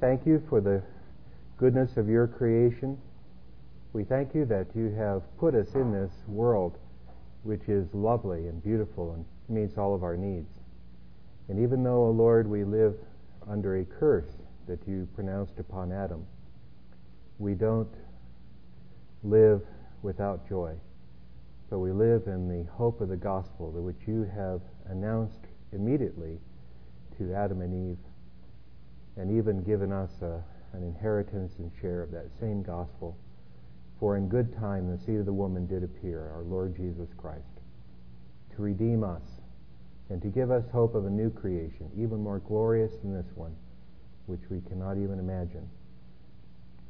thank you for the goodness of your creation. We thank you that you have put us in this world which is lovely and beautiful and meets all of our needs. And even though, O Lord, we live under a curse that you pronounced upon Adam, we don't live without joy, but we live in the hope of the gospel, that which you have announced immediately to Adam and Eve, and even given us a, an inheritance and share of that same gospel. For in good time the seed of the woman did appear, our Lord Jesus Christ, to redeem us and to give us hope of a new creation, even more glorious than this one, which we cannot even imagine.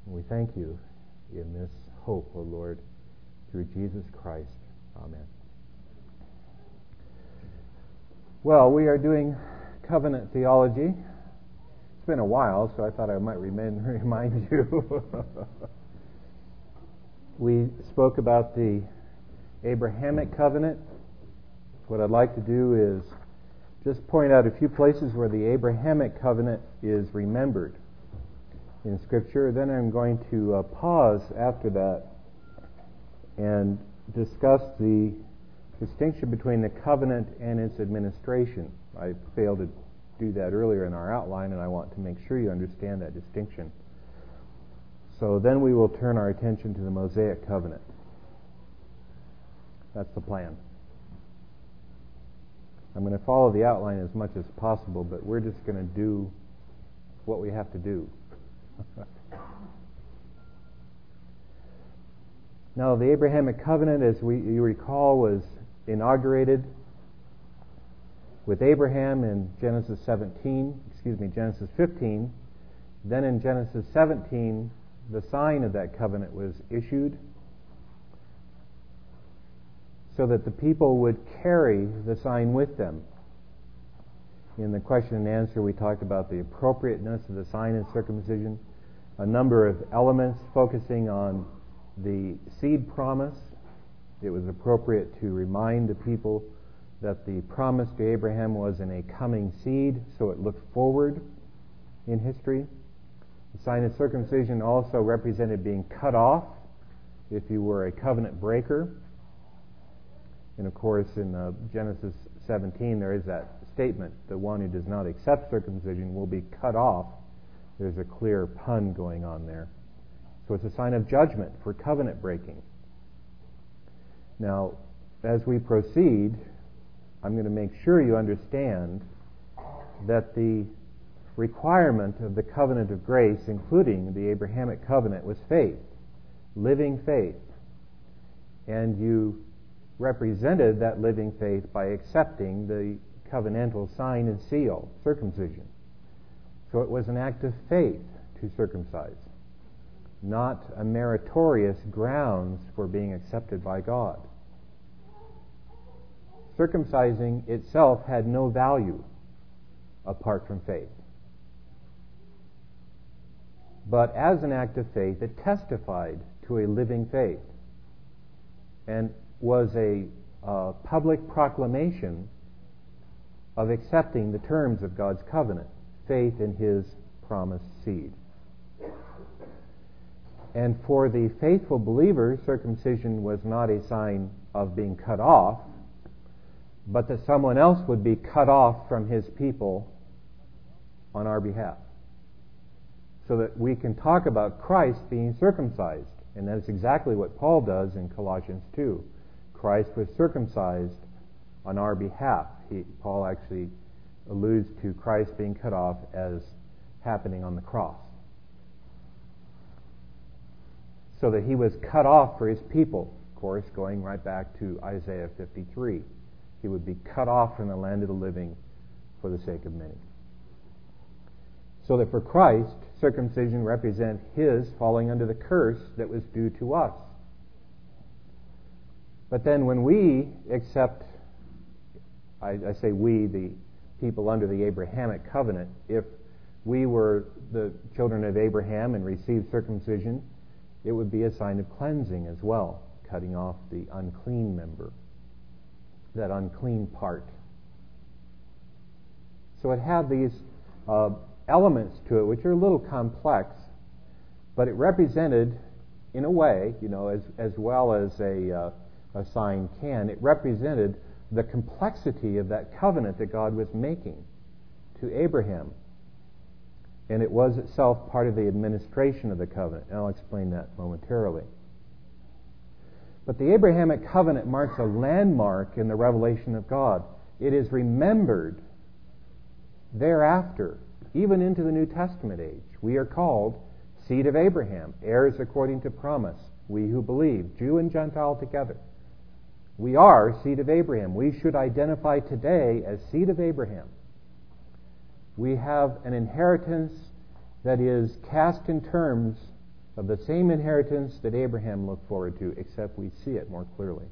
And we thank you in this hope, O Lord, through Jesus Christ. Amen. Well, we are doing covenant theology. Been a while, so I thought I might remind, remind you. we spoke about the Abrahamic covenant. What I'd like to do is just point out a few places where the Abrahamic covenant is remembered in Scripture. Then I'm going to uh, pause after that and discuss the distinction between the covenant and its administration. I failed to do that earlier in our outline, and I want to make sure you understand that distinction. So then we will turn our attention to the Mosaic covenant. That's the plan. I'm going to follow the outline as much as possible, but we're just going to do what we have to do. now, the Abrahamic covenant, as we, you recall, was inaugurated with Abraham in Genesis 17, excuse me, Genesis 15. Then in Genesis 17, the sign of that covenant was issued so that the people would carry the sign with them. In the question and answer, we talked about the appropriateness of the sign of circumcision, a number of elements focusing on the seed promise. It was appropriate to remind the people that the promise to Abraham was in a coming seed, so it looked forward in history. The sign of circumcision also represented being cut off if you were a covenant breaker. And of course, in uh, Genesis 17, there is that statement the one who does not accept circumcision will be cut off. There's a clear pun going on there. So it's a sign of judgment for covenant breaking. Now, as we proceed, I'm going to make sure you understand that the requirement of the covenant of grace, including the Abrahamic covenant, was faith, living faith. And you represented that living faith by accepting the covenantal sign and seal, circumcision. So it was an act of faith to circumcise, not a meritorious grounds for being accepted by God. Circumcising itself had no value apart from faith. But as an act of faith, it testified to a living faith. And was a uh, public proclamation of accepting the terms of God's covenant, faith in His promised seed. And for the faithful believer, circumcision was not a sign of being cut off, but that someone else would be cut off from his people on our behalf. So that we can talk about Christ being circumcised. And that's exactly what Paul does in Colossians 2. Christ was circumcised on our behalf. He, Paul actually alludes to Christ being cut off as happening on the cross. So that he was cut off for his people, of course, going right back to Isaiah 53. He would be cut off from the land of the living for the sake of many. So that for Christ, circumcision represents his falling under the curse that was due to us. But then when we accept, I, I, say we, the people under the Abrahamic covenant, if we were the children of Abraham and received circumcision, it would be a sign of cleansing as well, cutting off the unclean member, that unclean part. So it had these uh, elements to it which are a little complex, but it represented, in a way, you know, as, as well as a, uh, a sign can, it represented the complexity of that covenant that God was making to Abraham. And it was itself part of the administration of the covenant. And I'll explain that momentarily. But the Abrahamic covenant marks a landmark in the revelation of God. It is remembered thereafter, even into the New Testament age. We are called seed of Abraham, heirs according to promise, we who believe, Jew and Gentile together. We are seed of Abraham. We should identify today as seed of Abraham. We have an inheritance that is cast in terms of the same inheritance that Abraham looked forward to, except we see it more clearly.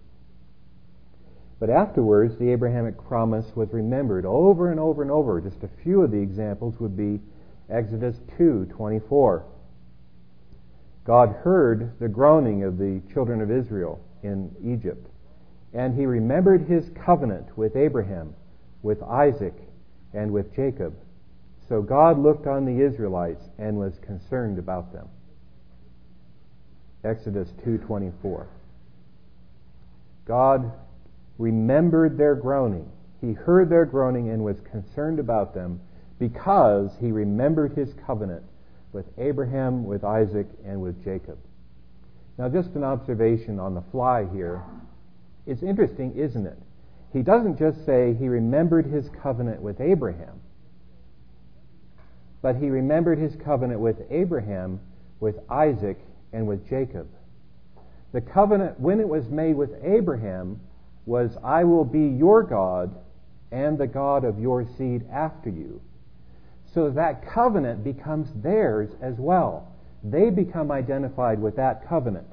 But afterwards, the Abrahamic promise was remembered over and over and over. Just a few of the examples would be Exodus 2:24. God heard the groaning of the children of Israel in Egypt and he remembered his covenant with Abraham, with Isaac, and with Jacob. So God looked on the Israelites and was concerned about them. Exodus 2:24. God remembered their groaning. He heard their groaning and was concerned about them because he remembered his covenant with Abraham, with Isaac, and with Jacob. Now, just an observation on the fly here. It's interesting, isn't it? He doesn't just say he remembered his covenant with Abraham, but he remembered his covenant with Abraham, with Isaac, and with Jacob. The covenant, when it was made with Abraham, was, I will be your God and the God of your seed after you. So that covenant becomes theirs as well. They become identified with that covenant.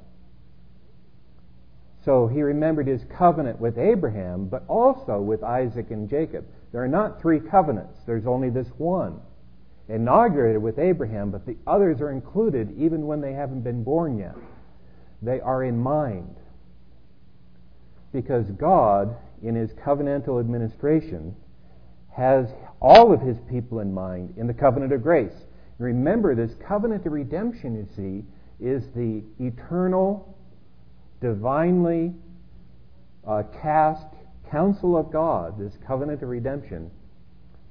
So he remembered his covenant with Abraham, but also with Isaac and Jacob. There are not three covenants, there's only this one. Inaugurated with Abraham, but the others are included even when they haven't been born yet. They are in mind. Because God, in his covenantal administration, has all of his people in mind in the covenant of grace. Remember, this covenant of redemption, you see, is the eternal divinely uh, cast counsel of God, this covenant of redemption,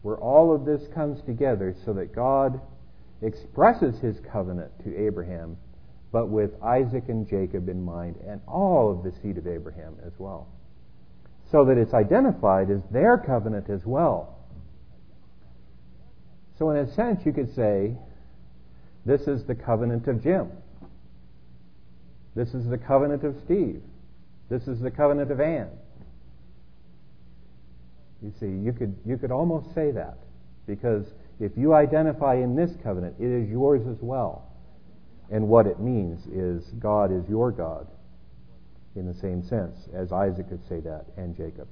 where all of this comes together so that God expresses his covenant to Abraham, but with Isaac and Jacob in mind, and all of the seed of Abraham as well. So that it's identified as their covenant as well. So, in a sense, you could say, this is the covenant of Jim. This is the covenant of Steve. This is the covenant of Anne. You see, you could, you could almost say that because if you identify in this covenant, it is yours as well. And what it means is God is your God in the same sense as Isaac could say that and Jacob.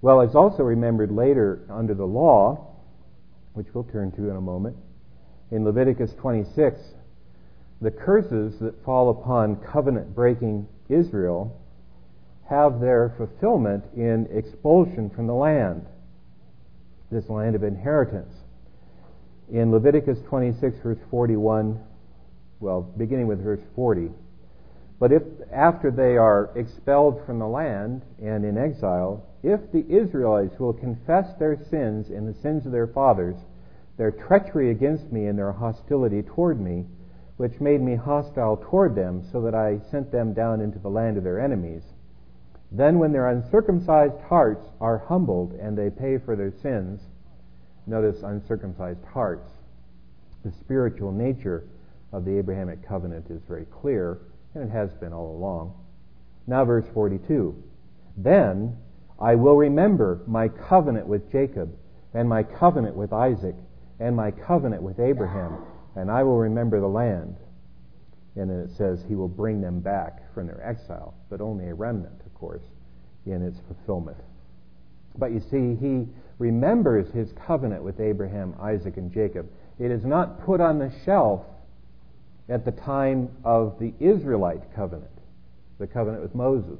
Well, it's also remembered later under the law, which we'll turn to in a moment. In Leviticus 26, the curses that fall upon covenant breaking Israel have their fulfillment in expulsion from the land, this land of inheritance. In Leviticus 26, verse 41, well, beginning with verse 40, but if after they are expelled from the land and in exile, if the Israelites will confess their sins and the sins of their fathers, their treachery against me and their hostility toward me, which made me hostile toward them, so that I sent them down into the land of their enemies. Then, when their uncircumcised hearts are humbled and they pay for their sins, notice uncircumcised hearts. The spiritual nature of the Abrahamic covenant is very clear, and it has been all along. Now, verse 42. Then I will remember my covenant with Jacob, and my covenant with Isaac, and my covenant with Abraham and I will remember the land. And then it says he will bring them back from their exile, but only a remnant, course, in its fulfillment. But you see, he remembers his covenant with Abraham, Isaac, and Jacob. It is not put on the shelf at the time of the Israelite covenant, the covenant with Moses.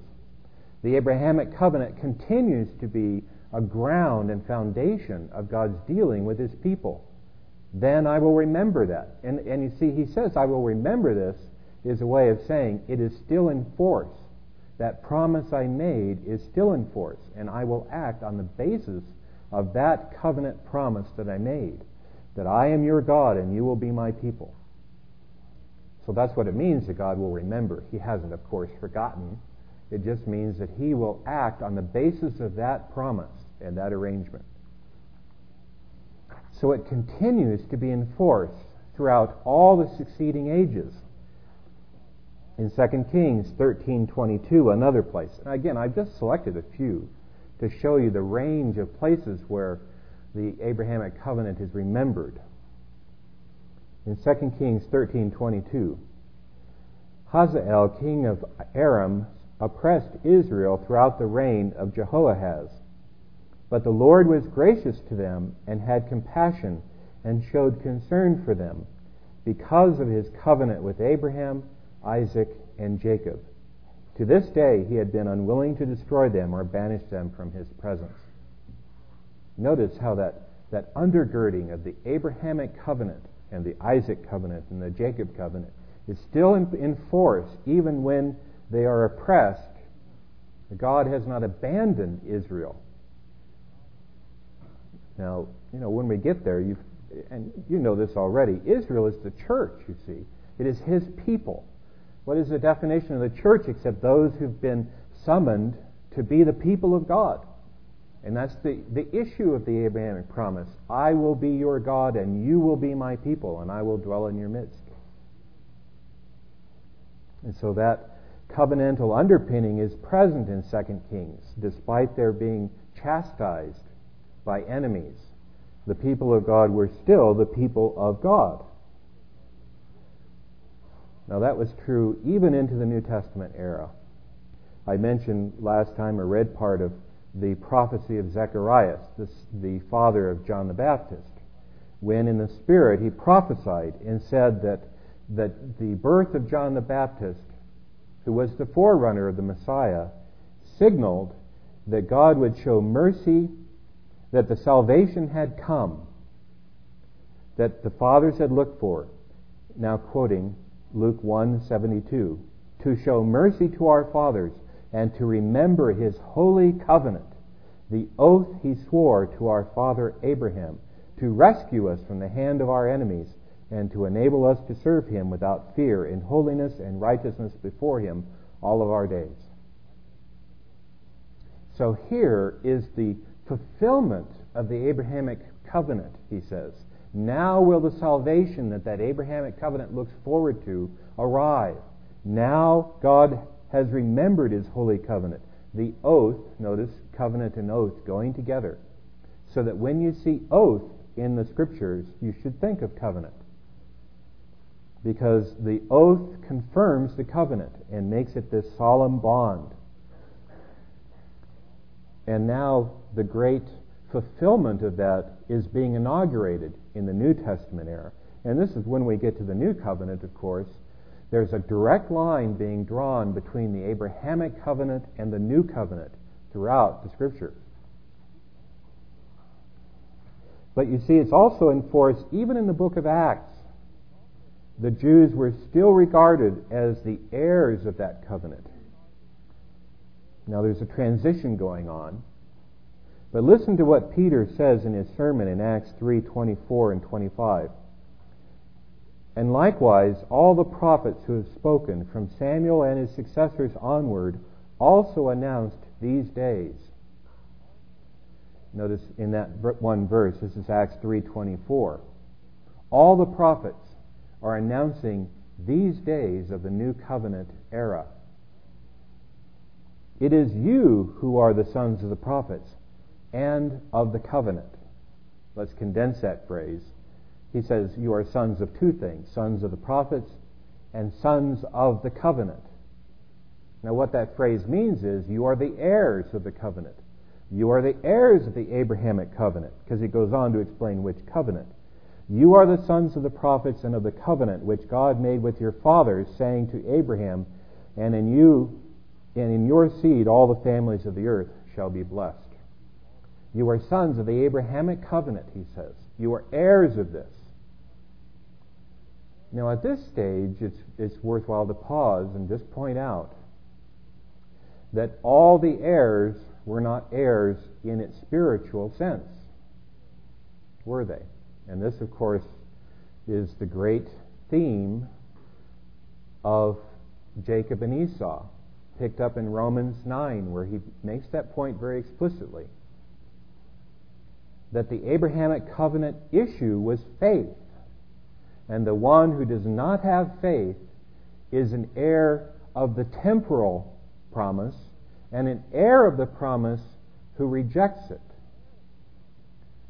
The Abrahamic covenant continues to be a ground and foundation of God's dealing with his people then I will remember that. And, and you see, he says, I will remember this is a way of saying it is still in force. That promise I made is still in force, and I will act on the basis of that covenant promise that I made that I am your God and you will be my people. So that's what it means that God will remember. He hasn't, of course, forgotten. It just means that He will act on the basis of that promise and that arrangement. So it continues to be enforced throughout all the succeeding ages. In 2 Kings 13:22, another place. And again, I've just selected a few to show you the range of places where the Abrahamic covenant is remembered. In 2 Kings 13:22, Hazael, king of Aram, oppressed Israel throughout the reign of Jehoahaz. But the Lord was gracious to them and had compassion and showed concern for them because of his covenant with Abraham, Isaac, and Jacob. To this day, he had been unwilling to destroy them or banish them from his presence. Notice how that, that undergirding of the Abrahamic covenant and the Isaac covenant and the Jacob covenant is still in, in force even when they are oppressed. God has not abandoned Israel. Now, you know, when we get there, you and you know this already, Israel is the church, you see. It is his people. What is the definition of the church except those who've been summoned to be the people of God? And that's the, the issue of the Abrahamic promise. I will be your God, and you will be my people, and I will dwell in your midst. And so that covenantal underpinning is present in 2 Kings, despite their being chastised by enemies. The people of God were still the people of God. Now, that was true even into the New Testament era. I mentioned last time, or read part of the prophecy of Zacharias, this, the father of John the Baptist, when in the Spirit he prophesied and said that, that the birth of John the Baptist, who was the forerunner of the Messiah, signaled that God would show mercy, that the salvation had come, that the fathers had looked for. Now quoting Luke 1:72, to show mercy to our fathers and to remember his holy covenant, the oath he swore to our father Abraham, to rescue us from the hand of our enemies and to enable us to serve him without fear in holiness and righteousness before him all of our days. So here is the fulfillment of the Abrahamic covenant, he says. Now will the salvation that that Abrahamic covenant looks forward to arrive. Now God has remembered his holy covenant. The oath, notice covenant and oath going together. So that when you see oath in the scriptures, you should think of covenant. Because the oath confirms the covenant and makes it this solemn bond. And now the great fulfillment of that is being inaugurated in the New Testament era. And this is when we get to the New Covenant, of course. There's a direct line being drawn between the Abrahamic covenant and the New Covenant throughout the Scripture. But you see, it's also enforced even in the book of Acts. The Jews were still regarded as the heirs of that covenant. Now there's a transition going on. But listen to what Peter says in his sermon in Acts 3:24 and 25. And likewise, all the prophets who have spoken from Samuel and his successors onward also announced these days. Notice in that one verse, this is Acts 3:24. All the prophets are announcing these days of the new covenant era. It is you who are the sons of the prophets and of the covenant. Let's condense that phrase. He says, You are sons of two things sons of the prophets and sons of the covenant. Now, what that phrase means is you are the heirs of the covenant. You are the heirs of the Abrahamic covenant, because he goes on to explain which covenant. You are the sons of the prophets and of the covenant which God made with your fathers, saying to Abraham, And in you and in your seed all the families of the earth shall be blessed. You are sons of the Abrahamic covenant, he says. You are heirs of this. Now, at this stage, it's, it's worthwhile to pause and just point out that all the heirs were not heirs in its spiritual sense, were they? And this, of course, is the great theme of Jacob and Esau, picked up in Romans 9, where he makes that point very explicitly. That the Abrahamic covenant issue was faith. And the one who does not have faith is an heir of the temporal promise and an heir of the promise who rejects it.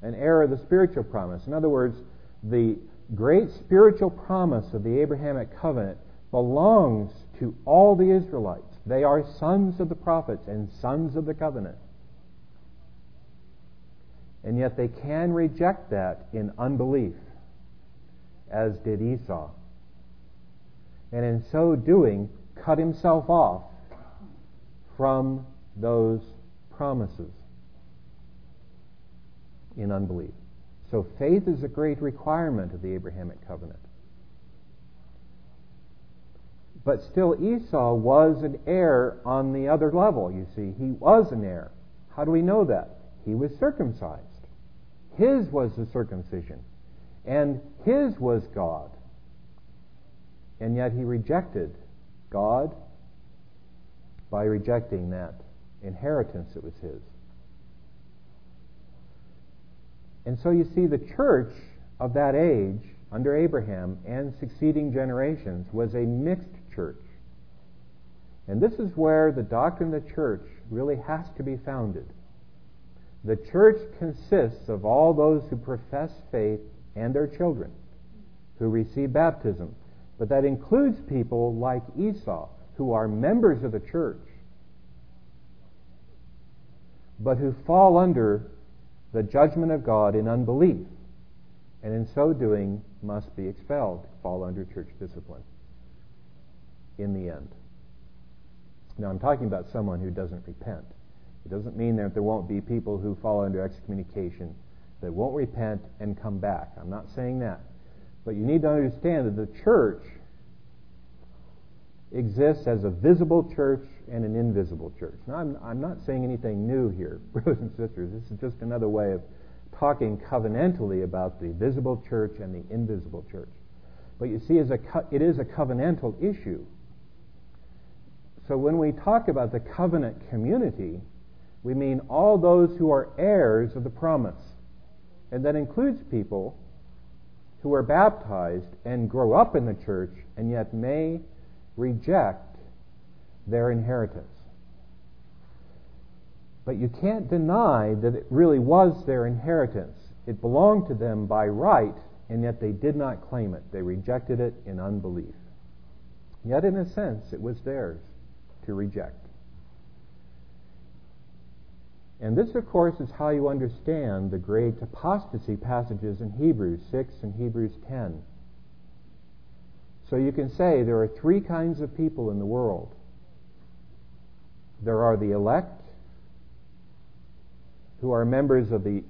An heir of the spiritual promise. In other words, the great spiritual promise of the Abrahamic covenant belongs to all the Israelites. They are sons of the prophets and sons of the covenant. And yet they can reject that in unbelief, as did Esau. And in so doing, cut himself off from those promises in unbelief. So faith is a great requirement of the Abrahamic covenant. But still, Esau was an heir on the other level, you see. He was an heir. How do we know that? He was circumcised. His was the circumcision. And his was God. And yet he rejected God by rejecting that inheritance that was his. And so you see, the church of that age, under Abraham and succeeding generations, was a mixed church. And this is where the doctrine of the church really has to be founded. The church consists of all those who profess faith and their children who receive baptism. But that includes people like Esau, who are members of the church, but who fall under the judgment of God in unbelief, and in so doing must be expelled, fall under church discipline in the end. Now, I'm talking about someone who doesn't repent. It doesn't mean that there won't be people who fall under excommunication that won't repent and come back. I'm not saying that. But you need to understand that the church exists as a visible church and an invisible church. Now, I'm, I'm not saying anything new here, brothers and sisters. This is just another way of talking covenantally about the visible church and the invisible church. But you see, it is a covenantal issue. So when we talk about the covenant community, we mean all those who are heirs of the promise. And that includes people who are baptized and grow up in the church and yet may reject their inheritance. But you can't deny that it really was their inheritance. It belonged to them by right, and yet they did not claim it. They rejected it in unbelief. Yet, in a sense, it was theirs to reject. And this, of course, is how you understand the great apostasy passages in Hebrews 6 and Hebrews 10. So you can say there are three kinds of people in the world there are the elect, who are members of the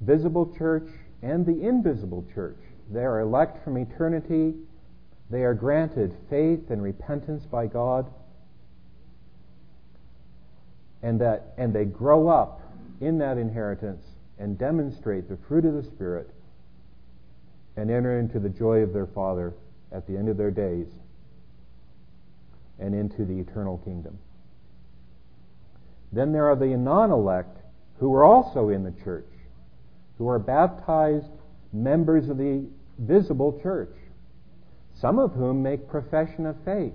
visible church and the invisible church. They are elect from eternity. They are granted faith and repentance by God and that and they grow up in that inheritance and demonstrate the fruit of the spirit and enter into the joy of their father at the end of their days and into the eternal kingdom. Then there are the non-elect who are also in the church who are baptized members of the visible church some of whom make profession of faith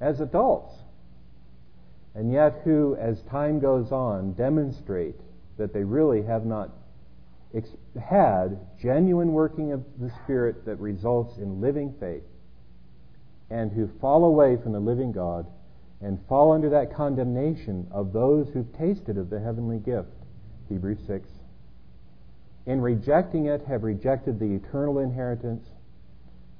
as adults and yet who, as time goes on, demonstrate that they really have not ex- had genuine working of the Spirit that results in living faith, and who fall away from the living God and fall under that condemnation of those who've tasted of the heavenly gift. Hebrews 6. In rejecting it, have rejected the eternal inheritance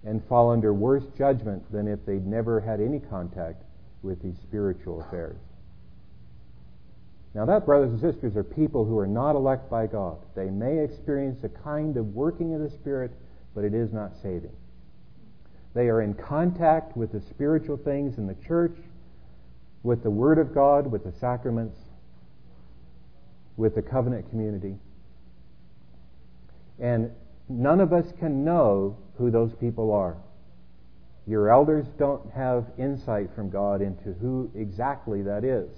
and fall under worse judgment than if they'd never had any contact with these spiritual affairs. Now, that, brothers and sisters, are people who are not elect by God. They may experience a kind of working of the Spirit but it is not saving. They are in contact with the spiritual things in the church, with the Word of God, with the sacraments, with the covenant community. And none of us can know who those people are. Your elders don't have insight from God into who exactly that is.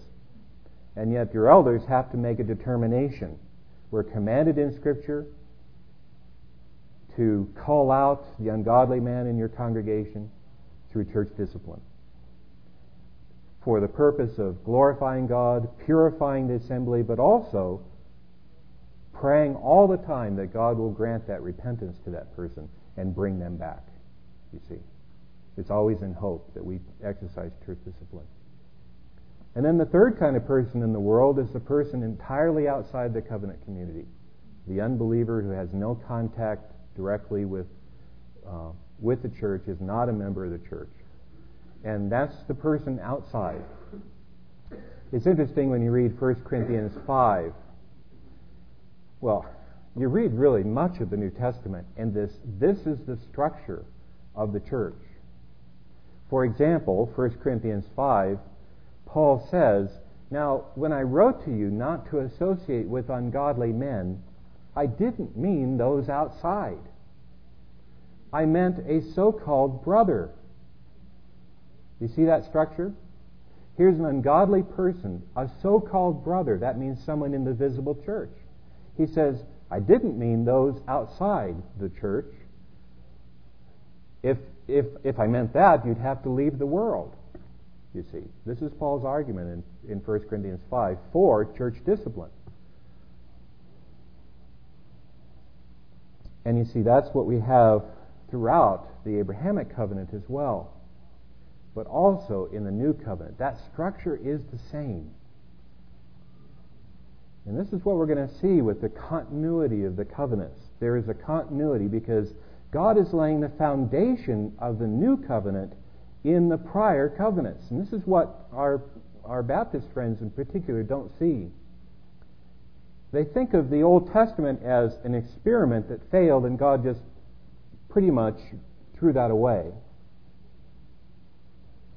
And yet your elders have to make a determination. We're commanded in Scripture to call out the ungodly man in your congregation through church discipline for the purpose of glorifying God, purifying the assembly, but also praying all the time that God will grant that repentance to that person and bring them back. You see, it's always in hope that we exercise church discipline. And then the third kind of person in the world is the person entirely outside the covenant community, the unbeliever who has no contact directly with uh, with the church, is not a member of the church, and that's the person outside. It's interesting when you read 1 Corinthians 5 well, you read really much of the New Testament, and this, this is the structure of the church. For example, 1 Corinthians 5, Paul says, Now, when I wrote to you not to associate with ungodly men, I didn't mean those outside. I meant a so called brother. You see that structure? Here's an ungodly person, a so called brother. That means someone in the visible church. He says, I didn't mean those outside the church. If, if, if I meant that, you'd have to leave the world. You see, this is Paul's argument in, in 1 Corinthians 5 for church discipline. And you see, that's what we have throughout the Abrahamic covenant as well. But also in the new covenant. That structure is the same. And this is what we're going to see with the continuity of the covenants. There is a continuity because God is laying the foundation of the new covenant in the prior covenants. And this is what our, our Baptist friends in particular don't see. They think of the Old Testament as an experiment that failed and God just pretty much threw that away.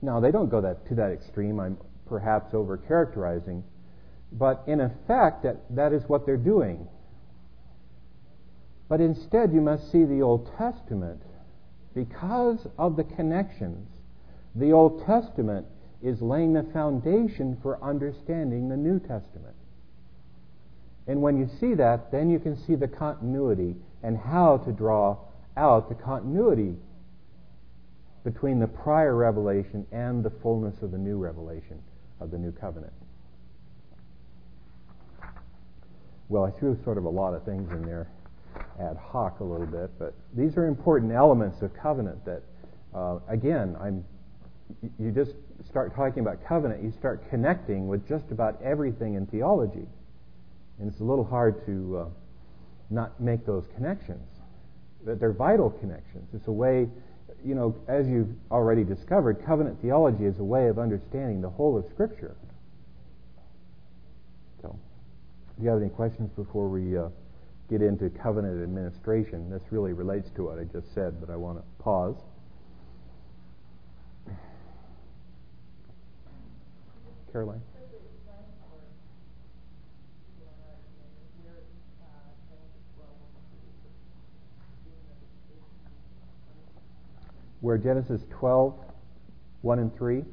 Now, they don't go that, to that extreme. I'm perhaps over characterizing. But in effect, that, that is what they're doing. But instead, you must see the Old Testament because of the connections. The Old Testament is laying the foundation for understanding the New Testament. And when you see that, then you can see the continuity and how to draw out the continuity between the prior revelation and the fullness of the new revelation of the new covenant. well, I threw sort of a lot of things in there ad hoc a little bit, but these are important elements of covenant that, uh, again, I'm, you just start talking about covenant, you start connecting with just about everything in theology. And it's a little hard to uh, not make those connections. But they're vital connections. It's a way, you know, as you've already discovered, covenant theology is a way of understanding the whole of Scripture. So, do you have any questions before we uh, get into covenant administration? This really relates to what I just said, but I want to pause. Caroline? Where Genesis 12, 1 and 3.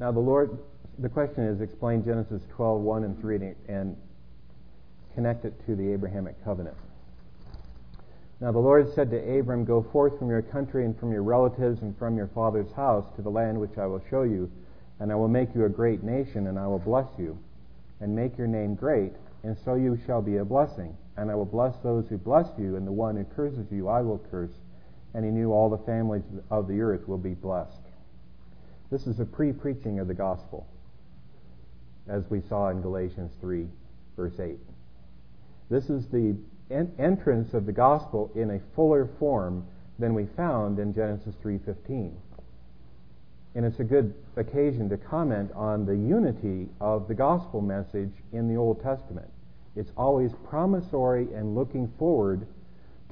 Now, the Lord, the question is explain Genesis 12, 1 and 3 and connect it to the Abrahamic covenant. Now, the Lord said to Abram, Go forth from your country and from your relatives and from your father's house to the land which I will show you, and I will make you a great nation, and I will bless you, and make your name great, and so you shall be a blessing. And I will bless those who bless you, and the one who curses you I will curse. And he knew all the families of the earth will be blessed. This is a pre preaching of the gospel, as we saw in Galatians 3, verse 8. This is the en- entrance of the gospel in a fuller form than we found in Genesis 3:15. And it's a good occasion to comment on the unity of the gospel message in the Old Testament. It's always promissory and looking forward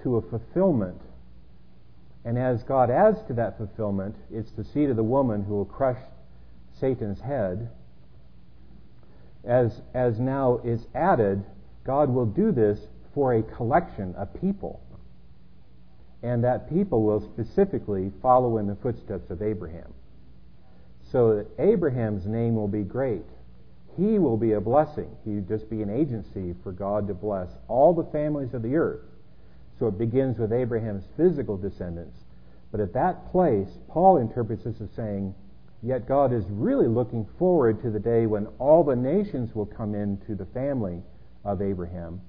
to a fulfillment. And as God adds to that fulfillment, it's the seed of the woman who will crush Satan's head. As, as now is added, God will do this for a collection, a people. And that people will specifically follow in the footsteps of Abraham. So that Abraham's name will be great. He will be a blessing. He will just be an agency for God to bless all the families of the earth. So it begins with Abraham's physical descendants. But at that place, Paul interprets this as saying, Yet God is really looking forward to the day when all the nations will come into the family of Abraham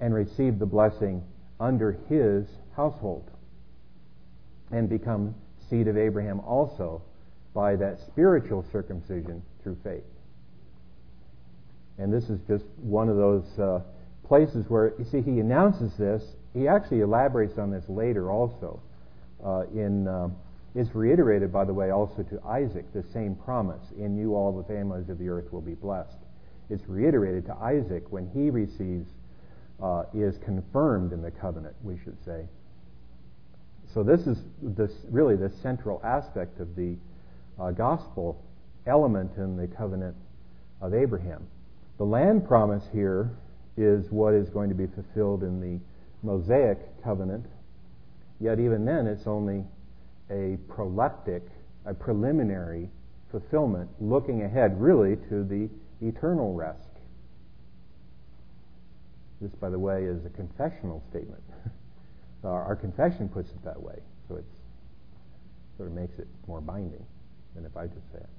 and receive the blessing under his household and become seed of Abraham also by that spiritual circumcision through faith. And this is just one of those uh, places where, you see, he announces this. He actually elaborates on this later also. Uh, in uh, It's reiterated, by the way, also to Isaac, the same promise. In you all the families of the earth will be blessed. It's reiterated to Isaac when he receives, uh, is confirmed in the covenant, we should say. So this is this, really the central aspect of the uh, gospel element in the covenant of Abraham. The land promise here is what is going to be fulfilled in the Mosaic covenant, yet even then it's only a proleptic, a preliminary fulfillment, looking ahead really to the eternal rest. This, by the way, is a confessional statement. our, our confession puts it that way, so it sort of makes it more binding than if I just say it.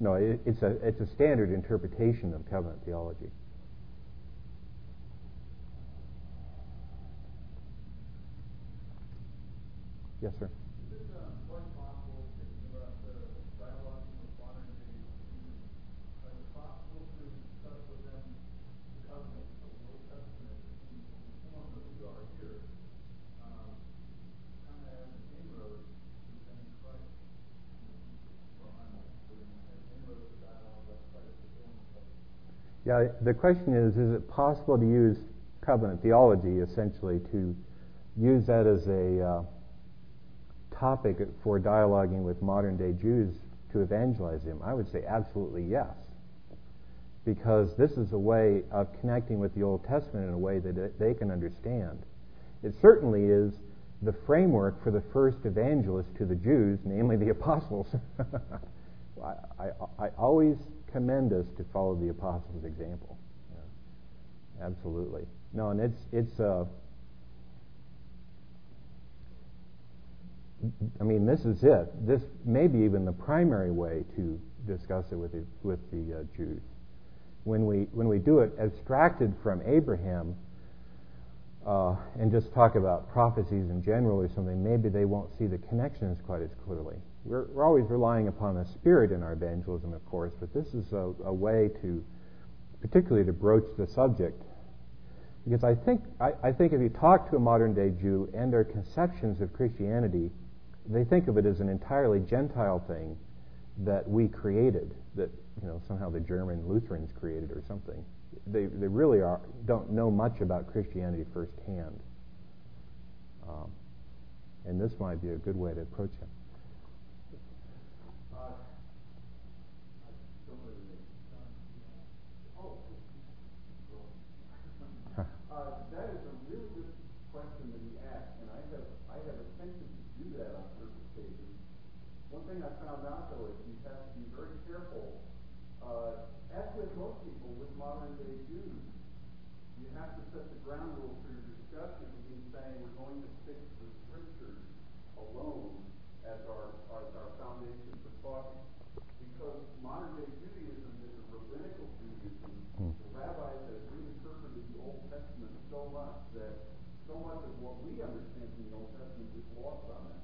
No, it, it's, a, it's a standard interpretation of covenant theology. Yes, sir. Yeah, the question is, is it possible to use covenant theology essentially to use that as a uh, topic for dialoguing with modern day Jews to evangelize them? I would say absolutely yes. Because this is a way of connecting with the Old Testament in a way that they can understand. It certainly is the framework for the first evangelist to the Jews, namely the apostles. I, I, I always commend us to follow the apostles' example. Yeah. Absolutely. No, and it's it's. Uh, I mean, this is it. This may be even the primary way to discuss it with the, with the uh, Jews. When we when we do it abstracted from Abraham uh, and just talk about prophecies in general or something, maybe they won't see the connections quite as clearly. We're, we're always relying upon the Spirit in our evangelism, of course, but this is a, a way to, particularly to broach the subject. Because I think, I, I think if you talk to a modern day Jew and their conceptions of Christianity, they think of it as an entirely Gentile thing that we created, that you know somehow the German Lutherans created or something. They, they really are, don't know much about Christianity firsthand. Um, and this might be a good way to approach it. have to be very careful. Uh, as with most people, with modern-day Jews, you have to set the ground rules for your discussion in saying we're going to stick to the Scriptures alone as our, as our foundation for talking. Because modern-day Judaism is a rabbinical Judaism. Hmm. The rabbis have reinterpreted the Old Testament so much that so much of what we understand in the Old Testament is lost on them.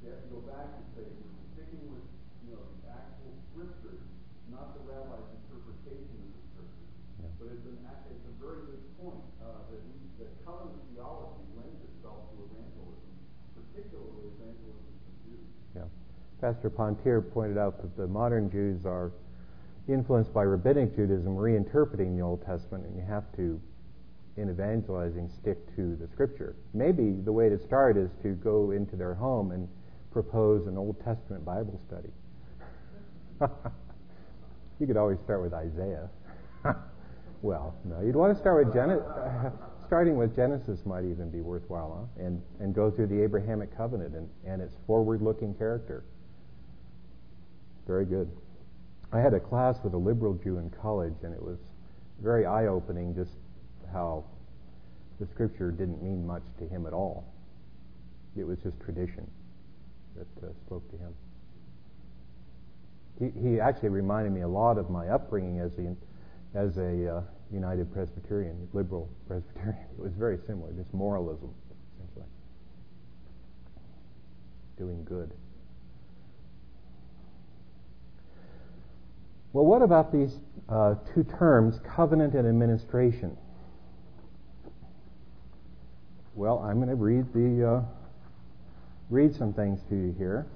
You have to go back and say, we're sticking with you know, the actual scriptures, not the rabbi's interpretation of the scriptures. Yeah. But it's, an, it's a very good point uh, that, we, that covenant theology lends itself to evangelism, particularly evangelism to Jews. Yeah. Pastor Pontier pointed out that the modern Jews are influenced by rabbinic Judaism, reinterpreting the Old Testament, and you have to, in evangelizing, stick to the Scripture. Maybe the way to start is to go into their home and propose an Old Testament Bible study. you could always start with Isaiah. well, no, you'd want to start with Genesis. starting with Genesis might even be worthwhile, huh? And and go through the Abrahamic covenant and, and its forward-looking character. Very good. I had a class with a liberal Jew in college, and it was very eye opening just how the scripture didn't mean much to him at all. It was just tradition that uh, spoke to him. He, he actually reminded me a lot of my upbringing as a, as a uh, United Presbyterian, liberal Presbyterian. It was very similar, just moralism, essentially. Doing good. Well, what about these uh, two terms, covenant and administration? Well, I'm going to read the uh, read some things to you here.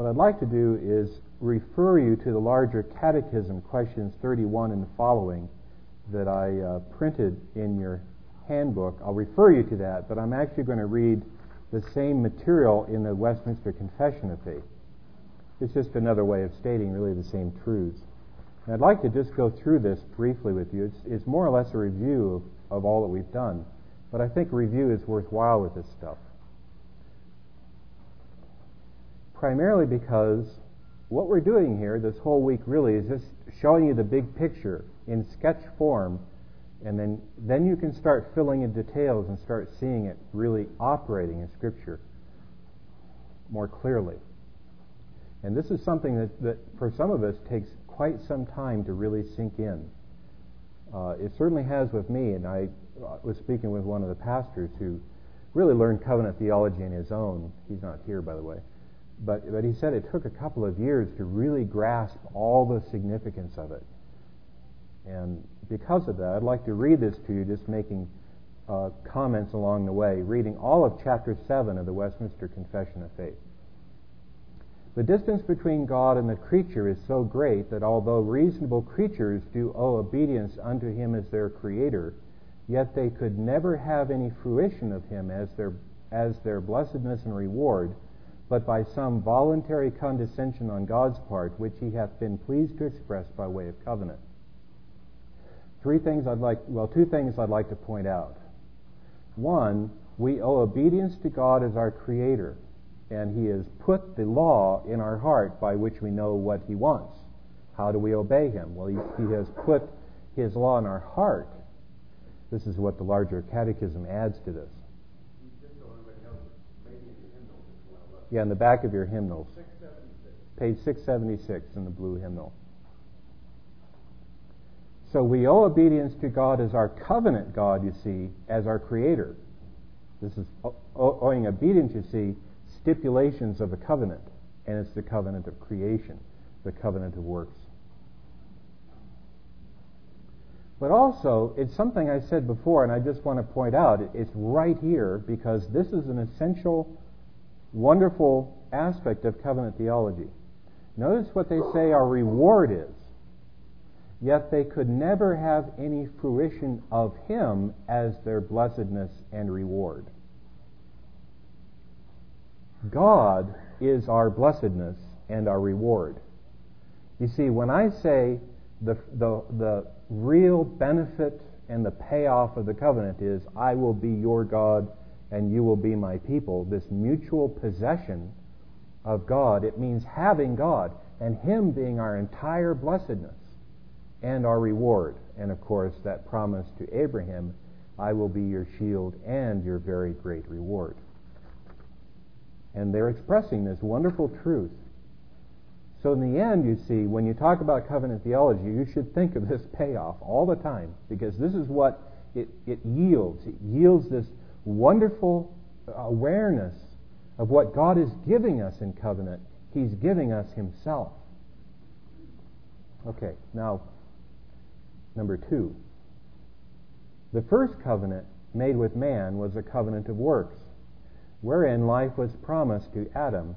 What I'd like to do is refer you to the larger catechism, questions 31 and following, that I uh, printed in your handbook. I'll refer you to that, but I'm actually going to read the same material in the Westminster Confession of Faith. It's just another way of stating really the same truths. And I'd like to just go through this briefly with you. It's, it's more or less a review of, of all that we've done, but I think review is worthwhile with this stuff. Primarily because what we're doing here this whole week really is just showing you the big picture in sketch form, and then, then you can start filling in details and start seeing it really operating in Scripture more clearly. And this is something that, that for some of us takes quite some time to really sink in. Uh, it certainly has with me, and I uh, was speaking with one of the pastors who really learned covenant theology in his own. He's not here, by the way. But, but he said it took a couple of years to really grasp all the significance of it. And because of that, I'd like to read this to you, just making uh, comments along the way, reading all of chapter 7 of the Westminster Confession of Faith. The distance between God and the creature is so great that although reasonable creatures do owe obedience unto him as their creator, yet they could never have any fruition of him as their, as their blessedness and reward, but by some voluntary condescension on God's part, which he hath been pleased to express by way of covenant. Three things I'd like, well, two things I'd like to point out. One, we owe obedience to God as our creator and He has put the law in our heart by which we know what He wants. How do we obey Him? Well, He, he has put His law in our heart. This is what the larger catechism adds to this. Yeah, in the back of your hymnals. Page 676 in the blue hymnal. So we owe obedience to God as our covenant God, you see, as our creator. This is owing obedience, you see, stipulations of a covenant, and it's the covenant of creation, the covenant of works. But also, it's something I said before, and I just want to point out it's right here because this is an essential, wonderful aspect of covenant theology. Notice what they say our reward is. Yet they could never have any fruition of Him as their blessedness and reward. God is our blessedness and our reward. You see, when I say the, the, the real benefit and the payoff of the covenant is, I will be your God and you will be my people, this mutual possession of God, it means having God and Him being our entire blessedness and our reward. And of course, that promise to Abraham, I will be your shield and your very great reward. And they're expressing this wonderful truth. So in the end, you see, when you talk about covenant theology, you should think of this payoff all the time because this is what it, it yields. It yields this wonderful awareness of what God is giving us in covenant. He's giving us Himself. Okay, now, number two. The first covenant made with man was a covenant of works, wherein life was promised to Adam,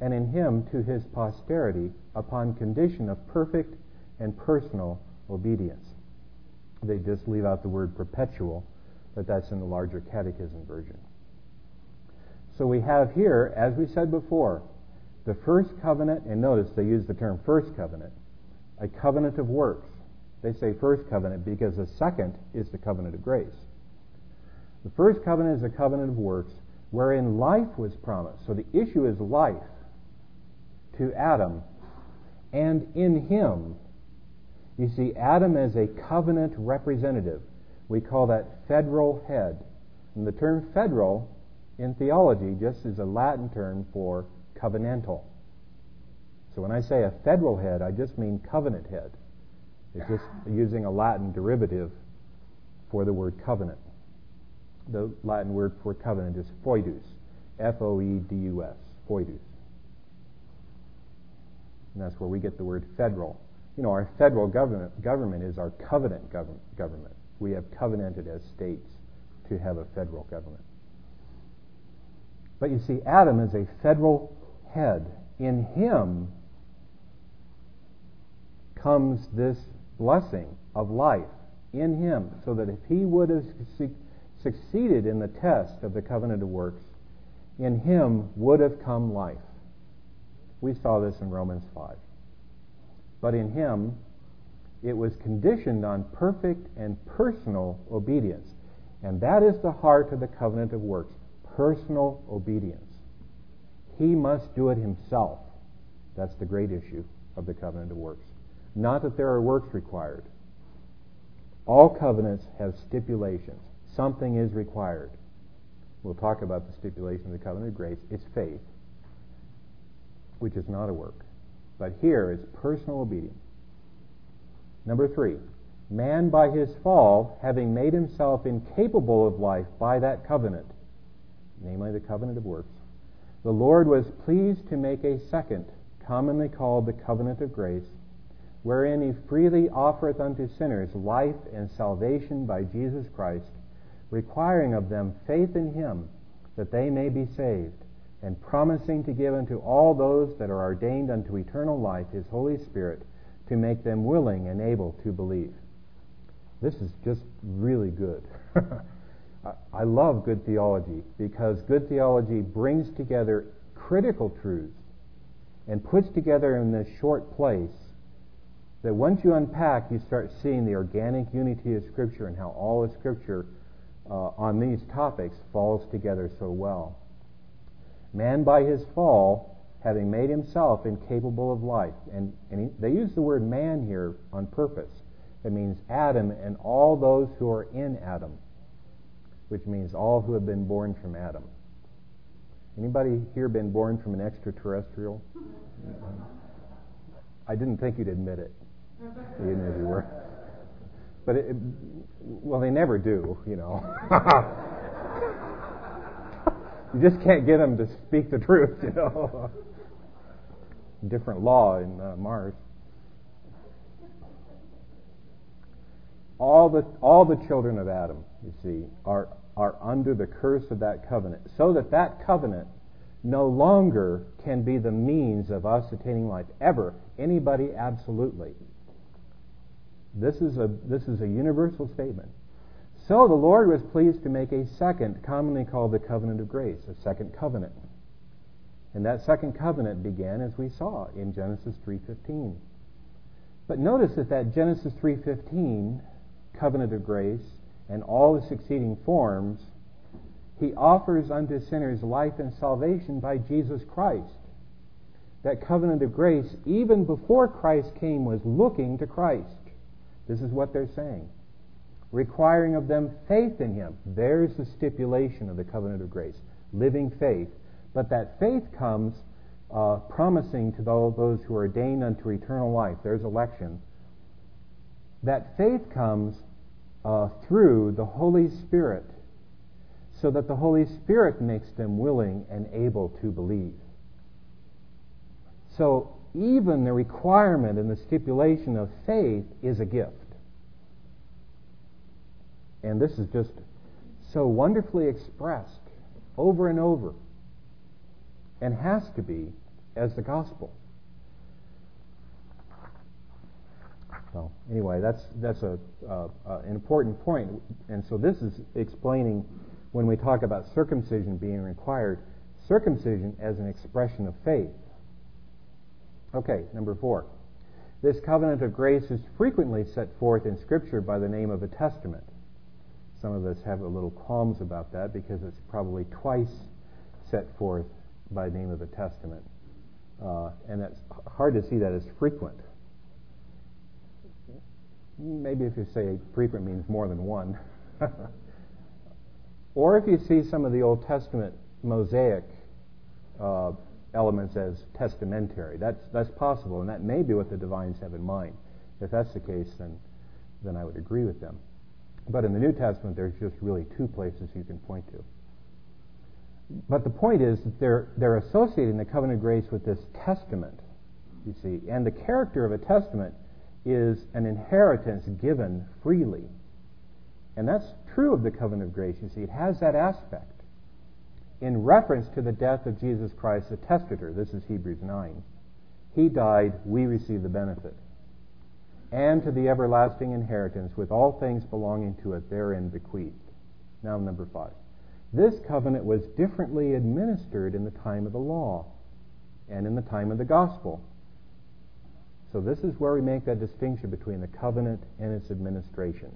and in him to his posterity, upon condition of perfect and personal obedience. They just leave out the word perpetual, but that's in the larger catechism version. So we have here, as we said before, the first covenant, and notice they use the term first covenant, a covenant of works. They say first covenant because the second is the covenant of grace. The first covenant is a covenant of works wherein life was promised. So the issue is life to Adam and in him. You see, Adam as a covenant representative. We call that federal head. And the term federal in theology just is a Latin term for covenantal. So when I say a federal head, I just mean covenant head. It's just using a Latin derivative for the word covenant. The Latin word for covenant is foedus, F-O-E-D-U-S, foedus. And that's where we get the word federal. You know, our federal government, government is our covenant government. We have covenanted as states to have a federal government. But you see, Adam is a federal head. In him comes this blessing of life in him, so that if he would have succeeded in the test of the covenant of works, in him would have come life. We saw this in Romans 5. But in him, it was conditioned on perfect and personal obedience. And that is the heart of the covenant of works personal obedience. He must do it himself. That's the great issue of the covenant of works. Not that there are works required. All covenants have stipulations. Something is required. We'll talk about the stipulation of the covenant of grace. It's faith, which is not a work. But here is personal obedience. Number three, man by his fall, having made himself incapable of life by that covenant, namely the covenant of works, the Lord was pleased to make a second, commonly called the covenant of grace, wherein he freely offereth unto sinners life and salvation by Jesus Christ, requiring of them faith in him that they may be saved, and promising to give unto all those that are ordained unto eternal life his Holy Spirit to make them willing and able to believe. This is just really good. I love good theology because good theology brings together critical truths and puts together in this short place that once you unpack, you start seeing the organic unity of Scripture and how all of Scripture uh, on these topics falls together so well. Man, by his fall, having made himself incapable of life, and, and he, they use the word man here on purpose. It means Adam and all those who are in Adam, which means all who have been born from Adam. Anybody here been born from an extraterrestrial? I didn't think you'd admit it. You knew you were. But it, well, they never do, you know. you just can't get them to speak the truth, you know. Different law in uh, Mars. All the all the children of Adam, you see, are are under the curse of that covenant, so that that covenant no longer can be the means of us attaining life ever. Anybody, absolutely. This is a, this is a universal statement. So the Lord was pleased to make a second, commonly called the covenant of grace, a second covenant. And that second covenant began, as we saw, in Genesis 3.15. But notice that that Genesis 3.15 covenant of grace and all the succeeding forms, he offers unto sinners life and salvation by Jesus Christ. That covenant of grace, even before Christ came, was looking to Christ. This is what they're saying. Requiring of them faith in Him. There's the stipulation of the covenant of grace. Living faith. But that faith comes uh, promising to those who are ordained unto eternal life. There's election. That faith comes uh, through the Holy Spirit, so that the Holy Spirit makes them willing and able to believe. So even the requirement and the stipulation of faith is a gift. And this is just so wonderfully expressed over and over and has to be as the gospel. So anyway, that's that's a uh, uh, an important point. point, and so this is explaining when we talk about circumcision being required, circumcision as an expression of faith. Okay, number four. This covenant of grace is frequently set forth in Scripture by the name of a testament. Some of us have a little qualms about that because it's probably twice set forth by name of the testament. Uh, and it's hard to see that as frequent. Maybe if you say frequent means more than one. or if you see some of the Old Testament Mosaic uh, elements as testamentary. That's, that's possible, and that may be what the divines have in mind. If that's the case, then, then I would agree with them. But in the New Testament, there's just really two places you can point to. But the point is that they're, they're associating the covenant of grace with this testament, you see. And the character of a testament is an inheritance given freely. And that's true of the covenant of grace, you see. It has that aspect in reference to the death of Jesus Christ, the testator. This is Hebrews 9. He died, we receive the benefit. And to the everlasting inheritance with all things belonging to it therein bequeathed. Now, number five. This covenant was differently administered in the time of the law and in the time of the gospel. So, this is where we make that distinction between the covenant and its administration.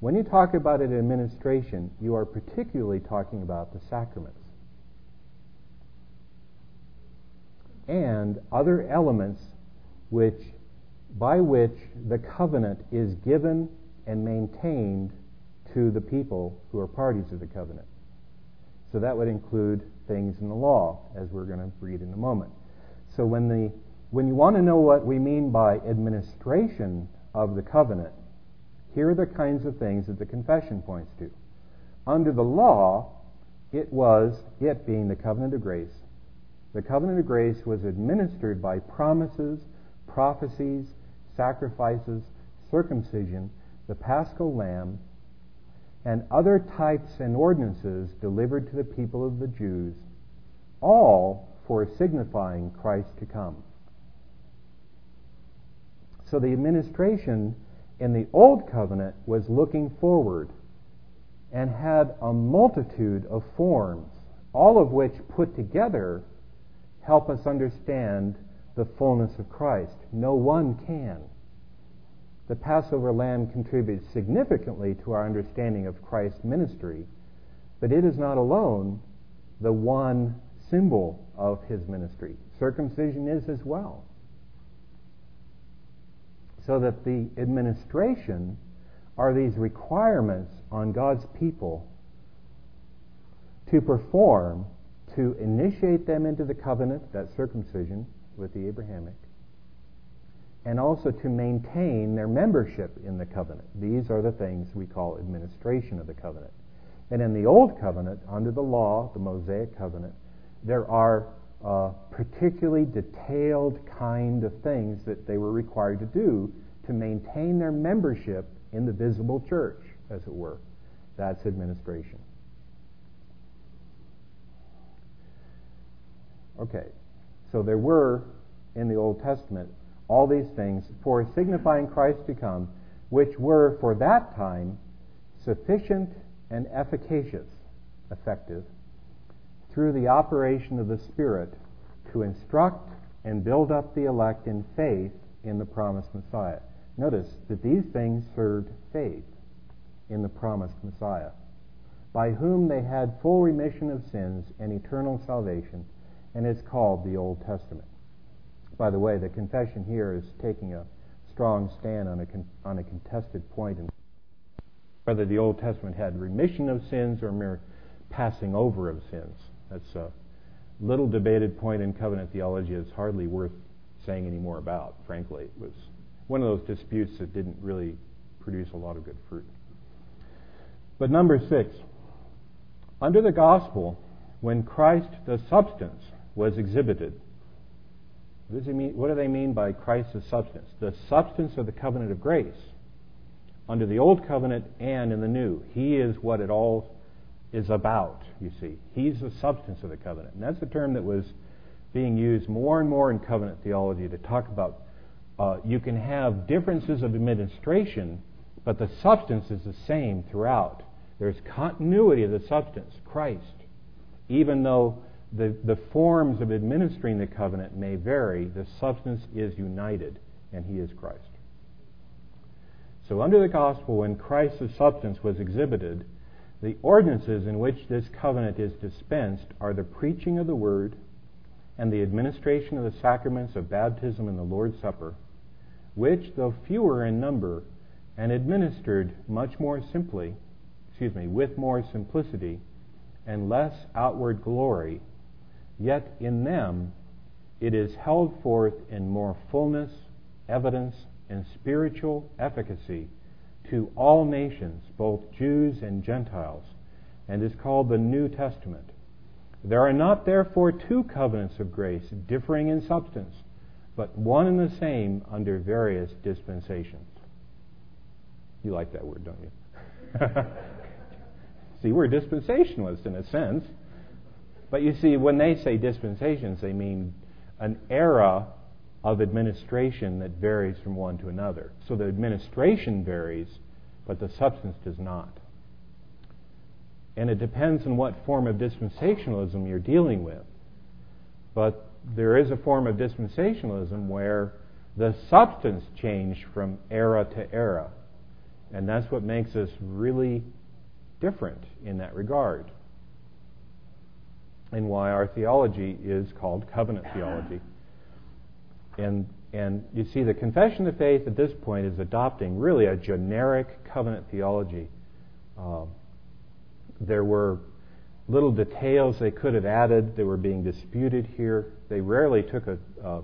When you talk about an administration, you are particularly talking about the sacraments and other elements which by which the covenant is given and maintained to the people who are parties to the covenant. So that would include things in the law, as we're going to read in a moment. So when the when you want to know what we mean by administration of the covenant, here are the kinds of things that the confession points to. Under the law, it was, it being the covenant of grace, the covenant of grace was administered by promises, prophecies, sacrifices, circumcision, the paschal lamb, and other types and ordinances delivered to the people of the Jews, all for signifying Christ to come. So the administration in the Old Covenant was looking forward and had a multitude of forms, all of which put together help us understand the fullness of Christ. No one can. The Passover lamb contributes significantly to our understanding of Christ's ministry, but it is not alone the one symbol of his ministry. Circumcision is as well so that the administration are these requirements on God's people to perform to initiate them into the covenant, that circumcision with the Abrahamic, and also to maintain their membership in the covenant. These are the things we call administration of the covenant. And in the Old Covenant, under the law, the Mosaic covenant, there are uh, particularly detailed kind of things that they were required to do to maintain their membership in the visible church, as it were. That's administration. Okay, so there were in the Old Testament all these things for signifying Christ to come, which were for that time sufficient and efficacious, effective, through the operation of the Spirit to instruct and build up the elect in faith in the promised Messiah. Notice that these things served faith in the promised Messiah, by whom they had full remission of sins and eternal salvation, and is called the Old Testament. By the way, the confession here is taking a strong stand on a, con- on a contested point in whether the Old Testament had remission of sins or mere passing over of sins. That's a little debated point in covenant theology. It's hardly worth saying any more about, frankly. It was one of those disputes that didn't really produce a lot of good fruit. But number six, under the gospel, when Christ, the substance, was exhibited, What, he mean, what do they mean by Christ's substance? The substance of the covenant of grace under the old covenant and in the new. He is what it all is about, you see. He's the substance of the covenant. And that's a term that was being used more and more in covenant theology to talk about uh, you can have differences of administration, but the substance is the same throughout. There's continuity of the substance, Christ. Even though the, the forms of administering the covenant may vary, the substance is united, and He is Christ. So, under the gospel, when Christ's substance was exhibited, the ordinances in which this covenant is dispensed are the preaching of the word and the administration of the sacraments of baptism and the Lord's Supper, which, though fewer in number and administered much more simply, excuse me, with more simplicity and less outward glory, yet in them it is held forth in more fullness, evidence, and spiritual efficacy to all nations, both Jews and Gentiles, and is called the New Testament. There are not therefore two covenants of grace, differing in substance, but one and the same under various dispensations. You like that word, don't you? see, we're dispensationalists in a sense. But you see, when they say dispensations, they mean an era of administration that varies from one to another. So the administration varies, but the substance does not. And it depends on what form of dispensationalism you're dealing with. But there is a form of dispensationalism where the substance changed from era to era. And that's what makes us really different in that regard. And why our theology is called covenant theology. And, and you see, the confession of faith at this point is adopting really a generic covenant theology. Uh, there were little details they could have added that were being disputed here. They rarely took a, a,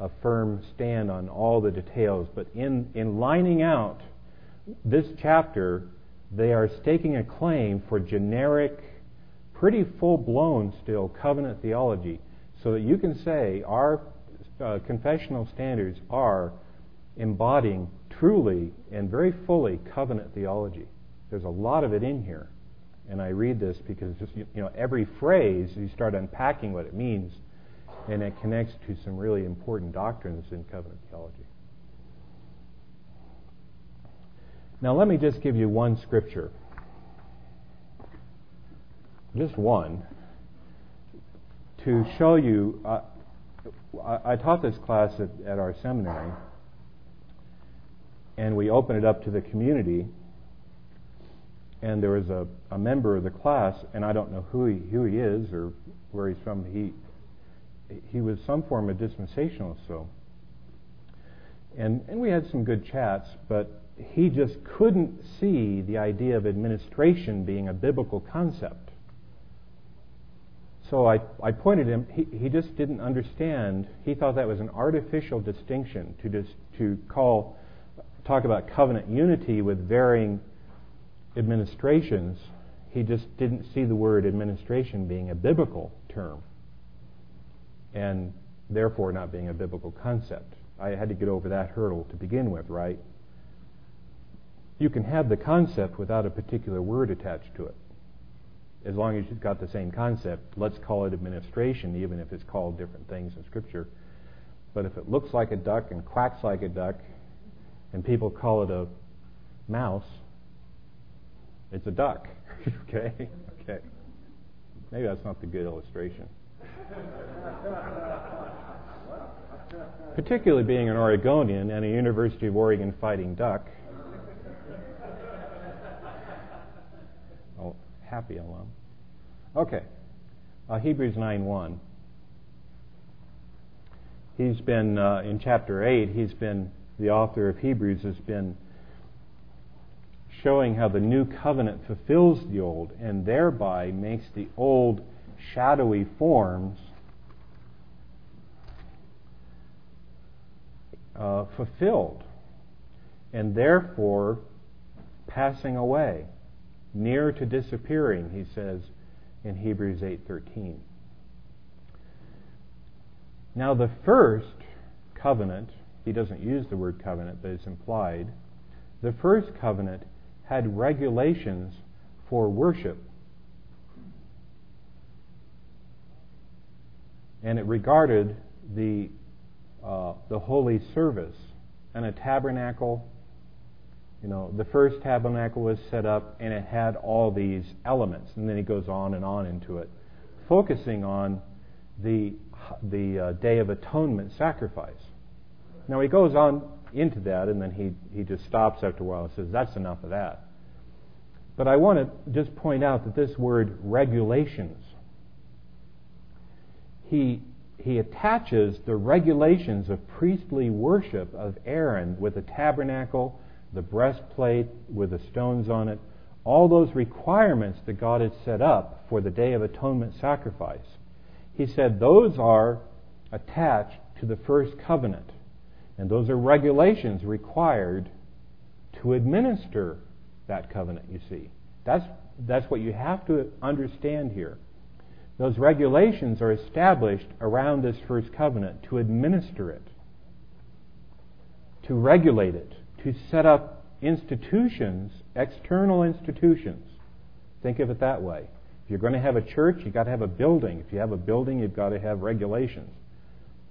a firm stand on all the details, but in, in lining out this chapter, they are staking a claim for generic, pretty full blown still covenant theology, so that you can say our uh, confessional standards are embodying truly and very fully covenant theology. There's a lot of it in here. And I read this because just you know every phrase you start unpacking what it means, and it connects to some really important doctrines in covenant theology. Now let me just give you one scripture, just one, to show you. Uh, I, I, taught this class at, at our seminary, and we opened it up to the community and there was a, a member of the class, and I don't know who he, who he is or where he's from. He he was some form of dispensationalist, so. And and we had some good chats, but he just couldn't see the idea of administration being a biblical concept. So I, I pointed him, he, he just didn't understand. He thought that was an artificial distinction to, just, to call, talk about covenant unity with varying administrations, he just didn't see the word administration being a biblical term and therefore not being a biblical concept. I had to get over that hurdle to begin with, right? You can have the concept without a particular word attached to it. As long as you've got the same concept, let's call it administration, even if it's called different things in Scripture. But if it looks like a duck and quacks like a duck, and people call it a mouse, it's a duck. okay? Okay. Maybe that's not the good illustration. Particularly being an Oregonian and a University of Oregon fighting duck. Happy alum. Okay. Uh, Hebrews 9:1. He's been uh, in chapter 8. He's been the author of Hebrews has been showing how the new covenant fulfills the old and thereby makes the old shadowy forms uh, fulfilled and therefore passing away near to disappearing he says in hebrews 8.13 Now, the first covenant, he doesn't use the word covenant, but it's implied. The first covenant had regulations for worship. And it regarded the, uh, the holy service and a tabernacle. You know, the first tabernacle was set up and it had all these elements. And then he goes on and on into it, focusing on the, the uh, Day of Atonement sacrifice. Now he goes on into that and then he, he just stops after a while and says, that's enough of that. But I want to just point out that this word regulations, he, he attaches the regulations of priestly worship of Aaron with the tabernacle, the breastplate with the stones on it, all those requirements that God had set up for the Day of Atonement sacrifice. He said those are attached to the first covenant. And those are regulations required to administer that covenant, you see. That's, that's what you have to understand here. Those regulations are established around this first covenant to administer it, to regulate it, to set up institutions, external institutions. Think of it that way. If you're going to have a church, you've got to have a building. If you have a building, you've got to have regulations.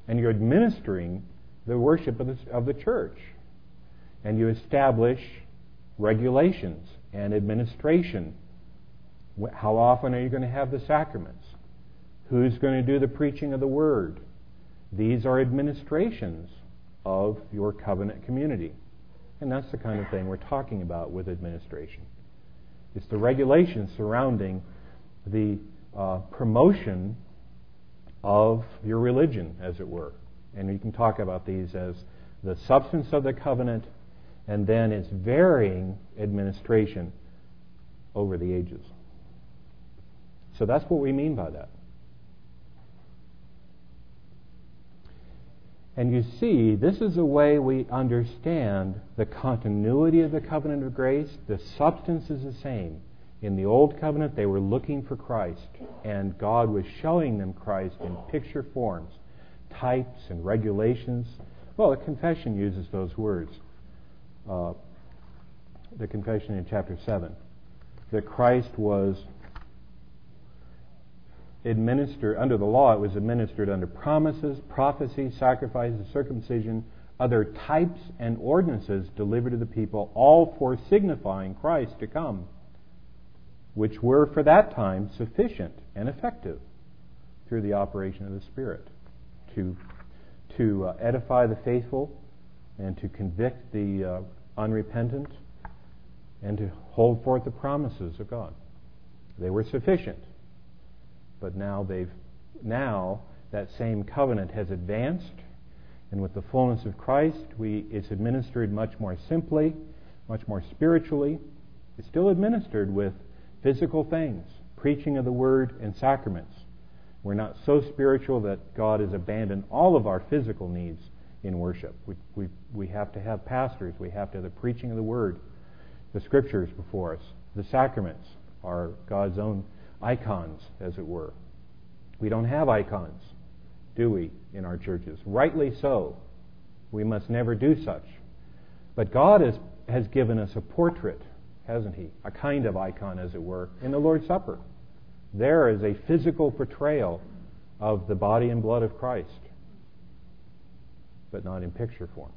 And you're administering the worship of the, of the church. And you establish regulations and administration. How often are you going to have the sacraments? Who's going to do the preaching of the word? These are administrations of your covenant community. And that's the kind of thing we're talking about with administration. It's the regulations surrounding the uh, promotion of your religion, as it were. And you can talk about these as the substance of the covenant and then its varying administration over the ages. So that's what we mean by that. And you see, this is a way we understand the continuity of the covenant of grace. The substance is the same. In the Old Covenant, they were looking for Christ, and God was showing them Christ in picture forms, types and regulations. Well, the confession uses those words. Uh, the confession in chapter 7 that Christ was administered under the law, it was administered under promises, prophecy, sacrifices, circumcision, other types and ordinances delivered to the people, all for signifying Christ to come which were for that time sufficient and effective through the operation of the Spirit to, to uh, edify the faithful and to convict the uh, unrepentant and to hold forth the promises of God. They were sufficient. But now they've now that same covenant has advanced, and with the fullness of Christ, we, it's administered much more simply, much more spiritually. It's still administered with physical things, preaching of the word and sacraments. We're not so spiritual that God has abandoned all of our physical needs in worship. We, we, we have to have pastors. We have to have the preaching of the word, the scriptures before us. The sacraments are God's own icons, as it were. We don't have icons, do we, in our churches? Rightly so. We must never do such. But God has, has given us a portrait hasn't he? A kind of icon, as it were, in the Lord's Supper. There is a physical portrayal of the body and blood of Christ, but not in picture form.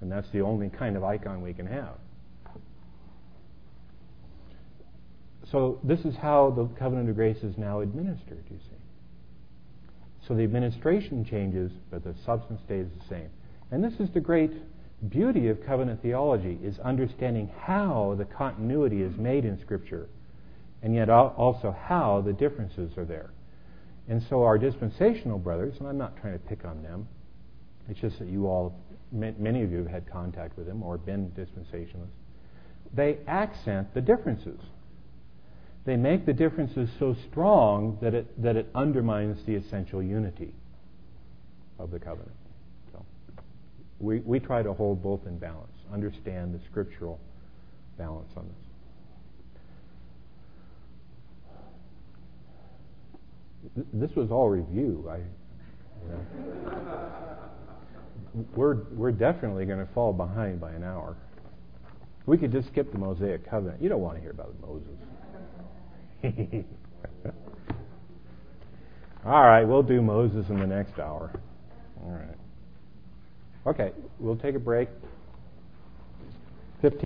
And that's the only kind of icon we can have. So, this is how the covenant of grace is now administered, you see. So, the administration changes, but the substance stays the same. And this is the great beauty of covenant theology is understanding how the continuity is made in Scripture, and yet also how the differences are there. And so our dispensational brothers, and I'm not trying to pick on them, it's just that you all, many of you have had contact with them or been dispensationalists, they accent the differences. They make the differences so strong that it, that it undermines the essential unity of the covenant So we, we try to hold both in balance, understand the scriptural balance on this. This was all review. I, we're we're definitely going to fall behind by an hour. We could just skip the Mosaic covenant. You don't want to hear about Moses. All right, we'll do Moses in the next hour. All right. Okay, we'll take a break. 15